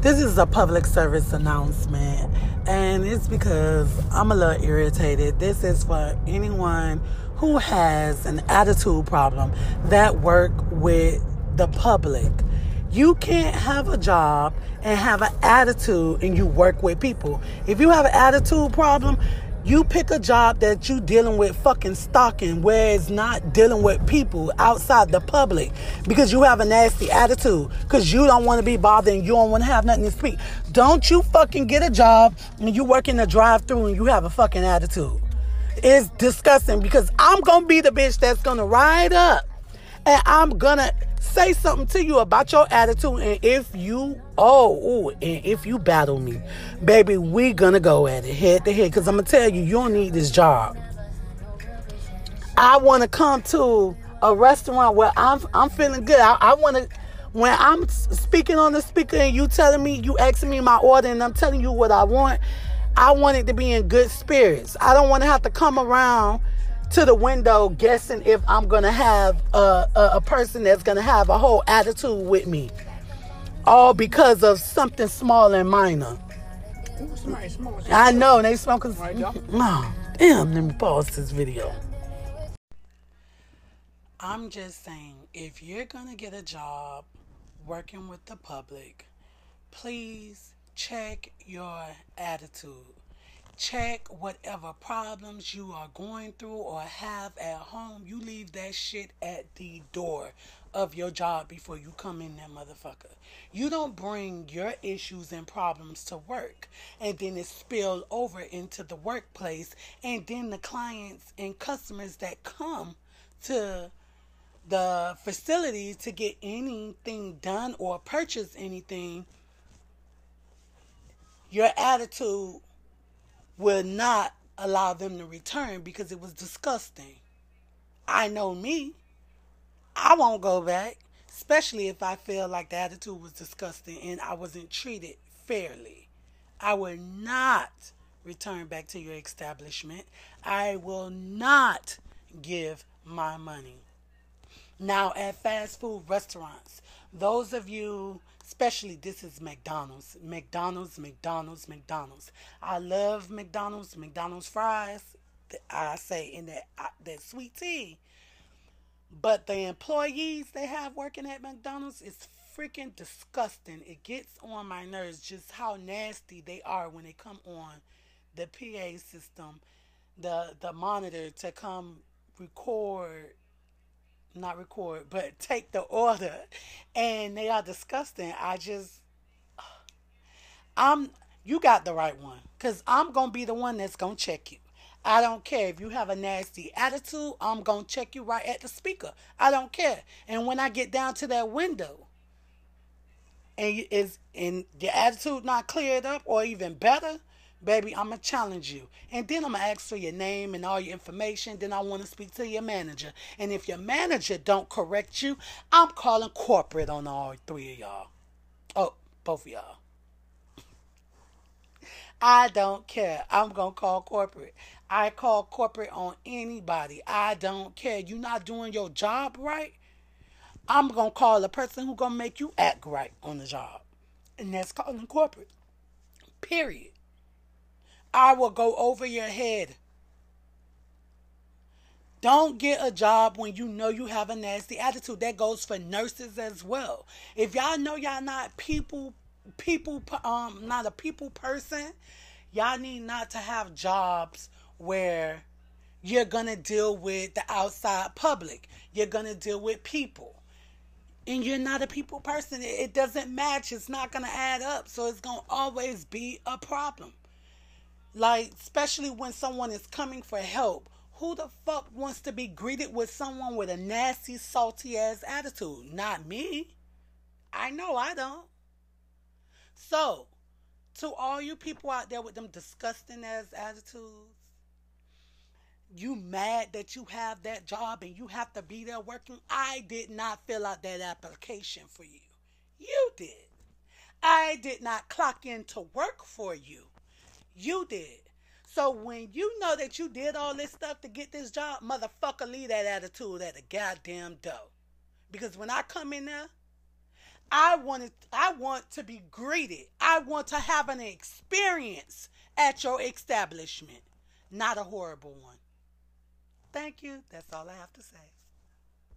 This is a public service announcement, and it's because I'm a little irritated. This is for anyone who has an attitude problem that work with the public. You can't have a job and have an attitude and you work with people. If you have an attitude problem, you pick a job that you dealing with fucking stalking where it's not dealing with people outside the public because you have a nasty attitude because you don't want to be bothered and you don't want to have nothing to speak. Don't you fucking get a job and you work in a drive through and you have a fucking attitude. It's disgusting because I'm going to be the bitch that's going to ride up and I'm to say something to you about your attitude and if you oh ooh, and if you battle me baby we gonna go at it head to head. Because i'm gonna tell you you don't need this job. I want to come to a restaurant where i'm i'm feeling good. I, I want to when i'm speaking on the speaker and you telling me you asking me my order and i'm telling you what i want i want it to be in good spirits. I don't want to have to come around to the window guessing if I'm going to have a, a, a, person that's going to have a whole attitude with me. All because of something small and minor. I know, they smoking. Oh, damn, let me pause this video. I'm just saying, if you're going to get a job working with the public, please check your attitude check whatever problems you are going through or have at home. You leave that shit at the door of your job before you come in there, motherfucker. You don't bring your issues and problems to work and then it spill over into the workplace and then the clients and customers that come to the facility to get anything done or purchase anything your attitude will not allow them to return because it was disgusting. I know me. I won't go back, especially if I feel like the attitude was disgusting and I wasn't treated fairly. I will not return back to your establishment. I will not give my money. Now, at fast food restaurants, those of you especially this is McDonald's. McDonald's, McDonald's, McDonald's. I love McDonald's, McDonald's fries. I say in that that sweet tea. But the employees they have working at McDonald's is freaking disgusting. It gets on my nerves just how nasty they are when they come on the PA system, the the monitor to come record not record, but take the order, and they are disgusting. I just, I'm, you got the right one, cause I'm gonna be the one that's gonna check you. I don't care if you have a nasty attitude. I'm gonna check you right at the speaker. I don't care. And when I get down to that window, and is and your attitude not cleared up, or even better, baby, I'm gonna challenge you. And then I'm gonna ask for your name and all your information. Then I wanna speak to your manager. And if your manager don't correct you, I'm calling corporate on all three of y'all. Oh, both of y'all. I don't care. I'm gonna call corporate. I call corporate on anybody. I don't care. You're not doing your job right. I'm gonna call the person who gonna make you act right on the job. And that's calling corporate. Period. I will go over your head. Don't get a job when you know you have a nasty attitude. That goes for nurses as well. If y'all know y'all not people, people, um, not a people person, y'all need not to have jobs where you're gonna deal with the outside public. You're gonna deal with people. And you're not a people person. It doesn't match. It's not gonna add up. So it's gonna always be a problem. Like, especially when someone is coming for help. Who the fuck wants to be greeted with someone with a nasty, salty ass attitude? Not me. I know I don't. So, to all you people out there with them disgusting ass attitudes, you mad that you have that job and you have to be there working? I did not fill out that application for you. You did. I did not clock in to work for you. You did. So when you know that you did all this stuff to get this job, motherfucker, leave that attitude at the goddamn door. Because when I come in there, I want I want to be greeted. I want to have an experience at your establishment, not a horrible one. Thank you. That's all I have to say.